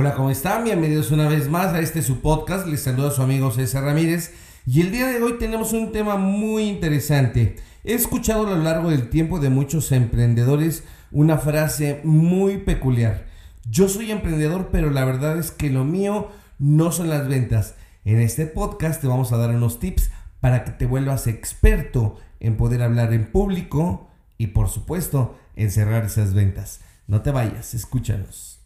Hola, ¿cómo están? Bienvenidos una vez más a este su podcast. Les saluda su amigo César Ramírez. Y el día de hoy tenemos un tema muy interesante. He escuchado a lo largo del tiempo de muchos emprendedores una frase muy peculiar. Yo soy emprendedor, pero la verdad es que lo mío no son las ventas. En este podcast te vamos a dar unos tips para que te vuelvas experto en poder hablar en público y por supuesto en cerrar esas ventas. No te vayas, escúchanos.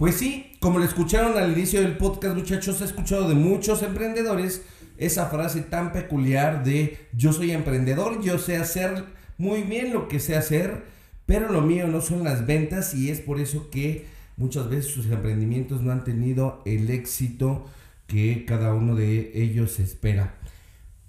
Pues sí, como lo escucharon al inicio del podcast, muchachos, he escuchado de muchos emprendedores esa frase tan peculiar de yo soy emprendedor, yo sé hacer muy bien lo que sé hacer, pero lo mío no son las ventas y es por eso que muchas veces sus emprendimientos no han tenido el éxito que cada uno de ellos espera.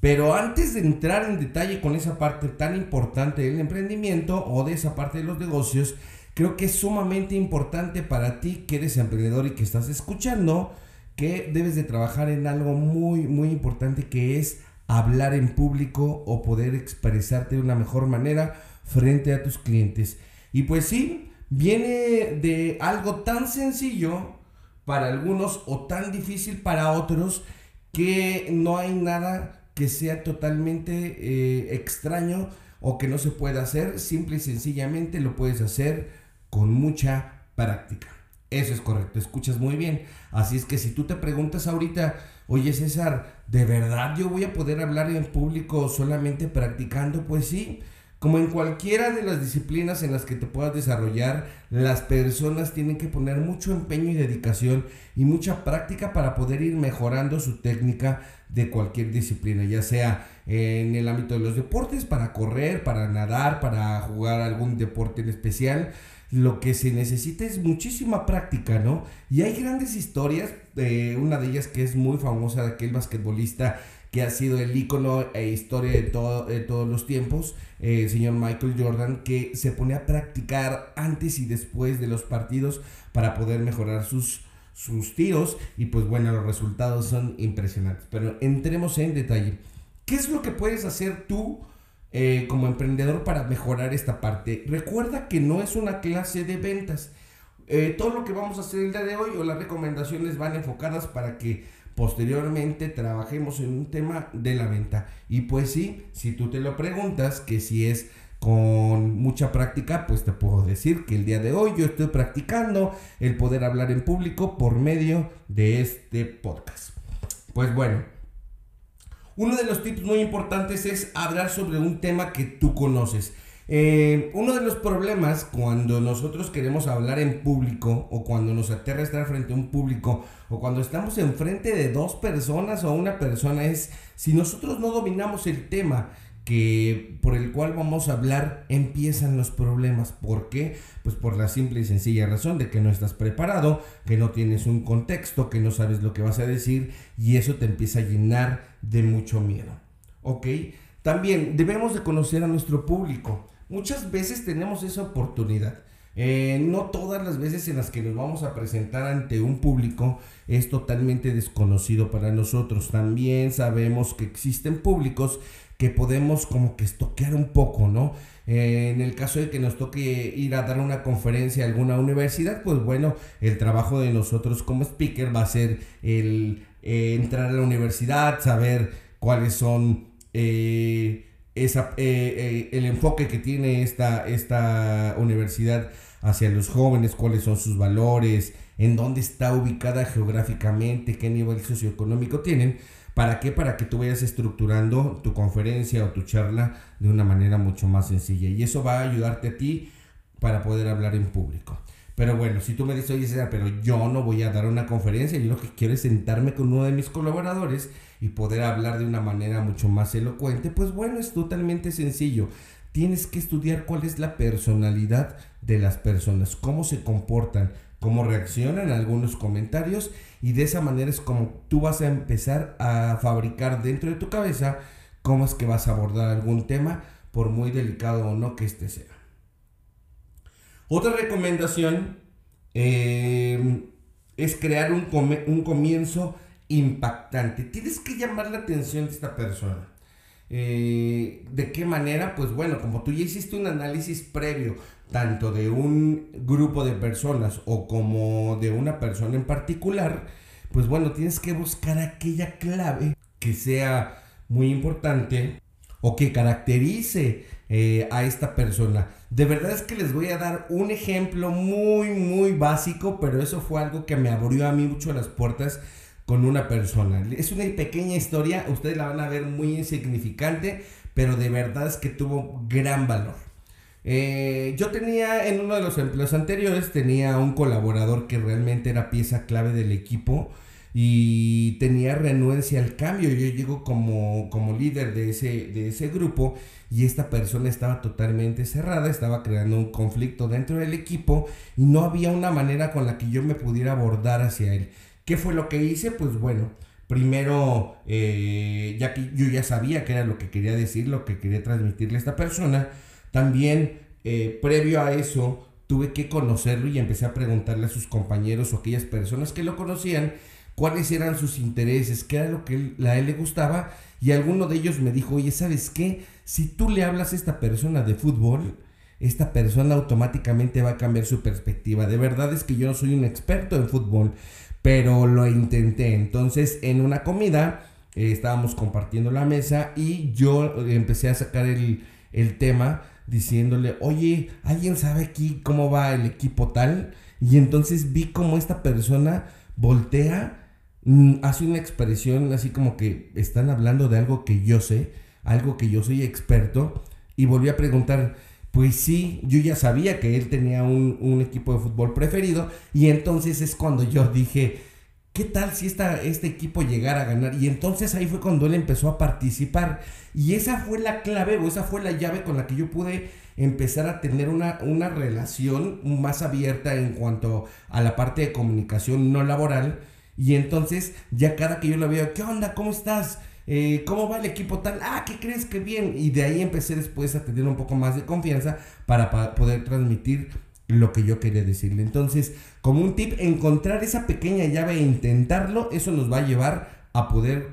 Pero antes de entrar en detalle con esa parte tan importante del emprendimiento o de esa parte de los negocios, Creo que es sumamente importante para ti que eres emprendedor y que estás escuchando que debes de trabajar en algo muy, muy importante que es hablar en público o poder expresarte de una mejor manera frente a tus clientes. Y pues sí, viene de algo tan sencillo para algunos o tan difícil para otros que no hay nada que sea totalmente eh, extraño o que no se pueda hacer. Simple y sencillamente lo puedes hacer con mucha práctica. Eso es correcto, escuchas muy bien. Así es que si tú te preguntas ahorita, oye César, ¿de verdad yo voy a poder hablar en público solamente practicando? Pues sí, como en cualquiera de las disciplinas en las que te puedas desarrollar, las personas tienen que poner mucho empeño y dedicación y mucha práctica para poder ir mejorando su técnica de cualquier disciplina, ya sea en el ámbito de los deportes, para correr, para nadar, para jugar algún deporte en especial lo que se necesita es muchísima práctica, ¿no? Y hay grandes historias, eh, una de ellas que es muy famosa de aquel basquetbolista que ha sido el ícono e historia de, todos los tiempos, eh, el señor Michael Jordan, que se pone a practicar antes y después de los partidos para poder mejorar sus, sus tiros y pues bueno, los resultados son impresionantes. Pero entremos en detalle. ¿Qué es lo que puedes hacer tú eh, como emprendedor para mejorar esta parte. Recuerda que no es una clase de ventas. Eh, todo lo que vamos a hacer el día de hoy o las recomendaciones van enfocadas para que posteriormente trabajemos en un tema de la venta. Y pues sí, si tú te lo preguntas, que si es con mucha práctica, pues te puedo decir que el día de hoy yo estoy practicando el poder hablar en público por medio de este podcast. Pues bueno, uno de los tips muy importantes es hablar sobre un tema que tú conoces. Eh, uno de los problemas cuando nosotros queremos hablar en público o cuando nos aterra estar frente a un público o cuando estamos enfrente de dos personas o una persona es si nosotros no dominamos el tema que por el cual vamos a hablar empiezan los problemas. ¿Por qué? Pues por la simple y sencilla razón de que no estás preparado, que no tienes un contexto, que no sabes lo que vas a decir y eso te empieza a llenar de mucho miedo. ¿Ok? También debemos de conocer a nuestro público. Muchas veces tenemos esa oportunidad. Eh, no todas las veces en las que nos vamos a presentar ante un público es totalmente desconocido para nosotros. También sabemos que existen públicos que podemos como que estoquear un poco, ¿no? Eh, en el caso de que nos toque ir a dar una conferencia a alguna universidad, pues bueno, el trabajo de nosotros como speaker va a ser el eh, entrar a la universidad, saber cuáles son eh, esa, el enfoque que tiene esta, esta universidad hacia los jóvenes, cuáles son sus valores, en dónde está ubicada geográficamente, qué nivel socioeconómico tienen ¿Para qué? Para que tú vayas estructurando tu conferencia o tu charla de una manera mucho más sencilla. Y eso va a ayudarte a ti para poder hablar en público. Pero bueno, si tú me dices, oye, pero yo no voy a dar una conferencia, yo lo que quiero es sentarme con uno de mis colaboradores y poder hablar de una manera mucho más elocuente, pues bueno, es totalmente sencillo. Tienes que estudiar cuál es la personalidad de las personas, cómo se comportan, cómo reaccionan algunos comentarios y de esa manera es como tú vas a empezar a fabricar dentro de tu cabeza cómo es que vas a abordar algún tema, por muy delicado o no que este sea. Otra recomendación em, es crear un, un, comienzo impactante. Tienes que llamar la atención de esta persona. Eh, ¿De qué manera? Pues bueno, como tú ya hiciste un análisis previo tanto de un grupo de personas o como de una persona en particular, pues bueno, tienes que buscar aquella clave que sea muy importante o que caracterice eh, a esta persona. De verdad es que les voy a dar un ejemplo muy, muy básico, pero eso fue algo que me abrió a mí mucho las puertas con una persona. Es una pequeña historia, ustedes la van a ver muy insignificante, pero de verdad es que tuvo gran valor. Eh, yo tenía en uno de los empleos anteriores, tenía un colaborador que realmente era pieza clave del equipo y tenía renuencia al cambio. Yo llego como, como líder de ese, de ese grupo y esta persona estaba totalmente cerrada, estaba creando un conflicto dentro del equipo y no había una manera con la que yo me pudiera abordar hacia él. ¿Qué fue lo que hice? Pues bueno, primero, eh, ya que yo ya sabía que era lo que quería decir, lo que quería transmitirle a esta persona, también eh, previo a eso tuve que conocerlo y empecé a preguntarle a sus compañeros o aquellas personas que lo conocían cuáles eran sus intereses, qué era lo que a él le gustaba y alguno de ellos me dijo, oye, ¿sabes qué? Si tú le hablas a esta persona de fútbol, esta persona automáticamente va a cambiar su perspectiva. De verdad es que yo no soy un experto en fútbol, pero lo intenté. Entonces, en una comida, eh, estábamos compartiendo la mesa y yo empecé a sacar el, el tema diciéndole, oye, ¿alguien sabe aquí cómo va el equipo tal? Y entonces vi cómo esta persona voltea Mm, hace una expresión así como que están hablando de algo que yo sé, algo que yo soy experto, y volví a preguntar, pues sí, yo ya sabía que él tenía un, equipo de fútbol preferido, y entonces es cuando yo dije, ¿qué tal si esta, este equipo llegara a ganar? Y entonces ahí fue cuando él empezó a participar, y esa fue la clave o esa fue la llave con la que yo pude empezar a tener una, una relación más abierta en cuanto a la parte de comunicación no laboral, y entonces, ya cada que yo lo veo, ¿qué onda? ¿Cómo estás? Eh, ¿Cómo va el equipo tal? Ah, ¿qué crees que bien? Y de ahí empecé después a tener un poco más de confianza para, poder transmitir lo que yo quería decirle. Entonces, como un tip, encontrar esa pequeña llave e intentarlo, eso nos va a llevar a poder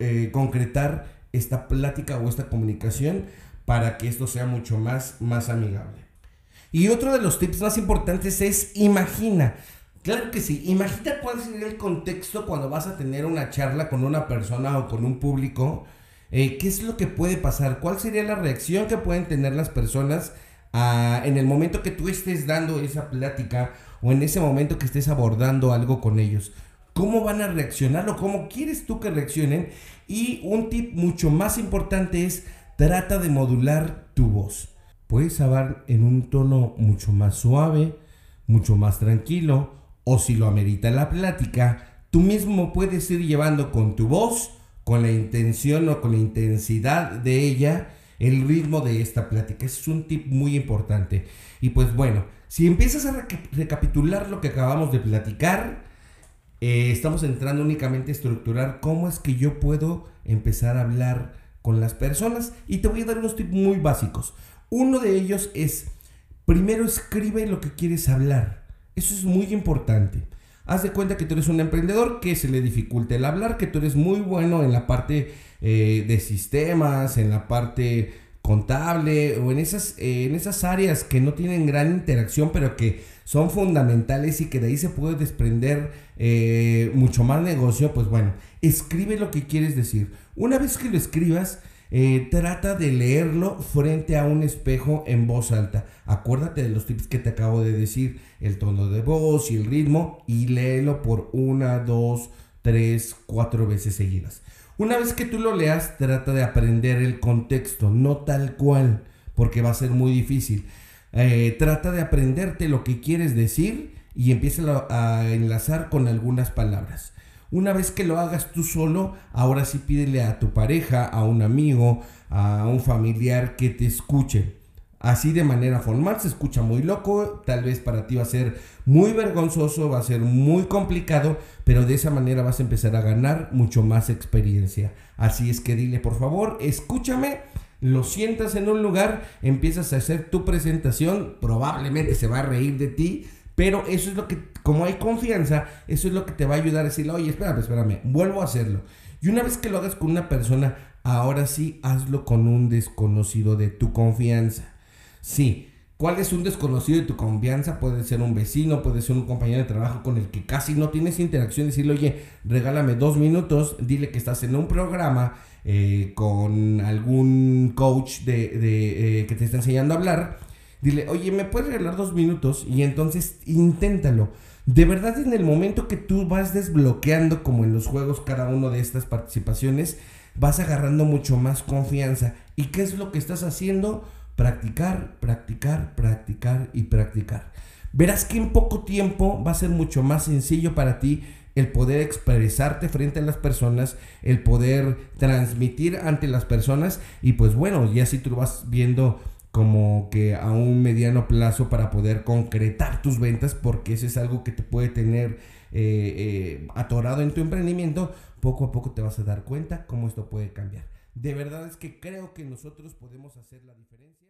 eh, concretar esta plática o esta comunicación para que esto sea mucho más, más amigable. Y otro de los tips más importantes es imagina. Claro que sí. Imagina cuál sería el contexto cuando vas a tener una charla con una persona o con un público. Eh, ¿Qué es lo que puede pasar? ¿Cuál sería la reacción que pueden tener las personas ah, en el momento que tú estés dando esa plática o en ese momento que estés abordando algo con ellos? ¿Cómo van a reaccionar o cómo quieres tú que reaccionen? Y un tip mucho más importante es trata de modular tu voz. Puedes hablar en un tono mucho más suave, mucho más tranquilo o si lo amerita la plática, tú mismo puedes ir llevando con tu voz, con la intención o con la intensidad de ella, el ritmo de esta plática. es un tip muy importante. Y pues bueno, si empiezas a recapitular lo que acabamos de platicar, eh, estamos entrando únicamente a estructurar cómo es que yo puedo empezar a hablar con las personas. Y te voy a dar unos tips muy básicos. Uno de ellos es, primero escribe lo que quieres hablar. Eso es muy importante. Haz de cuenta que tú eres un emprendedor que se le dificulta el hablar, que tú eres muy bueno en la parte eh, de sistemas, en la parte contable o en esas, eh, en esas áreas que no tienen gran interacción, pero que son fundamentales y que de ahí se puede desprender eh, mucho más negocio, pues bueno, escribe lo que quieres decir. Una vez que lo escribas, eh, trata de leerlo frente a un espejo en voz alta. Acuérdate de los tips que te acabo de decir, el tono de voz y el ritmo, y léelo por una, dos, tres, cuatro veces seguidas. Una vez que tú lo leas, trata de aprender el contexto, no tal cual, porque va a ser muy difícil. Eh, trata de aprenderte lo que quieres decir y empieza a enlazar con algunas palabras. Una vez que lo hagas tú solo, ahora sí pídele a tu pareja, a un amigo, a un familiar que te escuche. Así de manera formal se escucha muy loco, tal vez para ti va a ser muy vergonzoso, va a ser muy complicado, pero de esa manera vas a empezar a ganar mucho más experiencia. Así es que dile por favor, escúchame, lo sientas en un lugar, empiezas a hacer tu presentación, probablemente se va a reír de ti, pero eso es lo que, como hay confianza, eso es lo que te va a ayudar a decirle, oye, espérame, espérame, vuelvo a hacerlo. Y una vez que lo hagas con una persona, ahora sí hazlo con un desconocido de tu confianza. Sí, ¿Cuál es un desconocido de tu confianza? Puede ser un vecino, puede ser un compañero de trabajo con el que casi no tienes interacción. Decirle, oye, regálame dos minutos, dile que estás en un programa eh, con algún coach de, de eh, que te está enseñando a hablar. Dile, oye, ¿me puedes regalar dos minutos? Y entonces inténtalo. De verdad, en el momento que tú vas desbloqueando, como en los juegos, cada uno de estas participaciones, vas agarrando mucho más confianza. ¿Y qué es lo que estás haciendo? Practicar, practicar, practicar y practicar. Verás que en poco tiempo va a ser mucho más sencillo para ti el poder expresarte frente a las personas, el poder transmitir ante las personas y pues bueno, ya si tú vas viendo como que a un mediano plazo para poder concretar tus ventas porque eso es algo que te puede tener eh, eh, atorado en tu emprendimiento, poco a poco te vas a dar cuenta cómo esto puede cambiar. De verdad es que creo que nosotros podemos hacer la diferencia.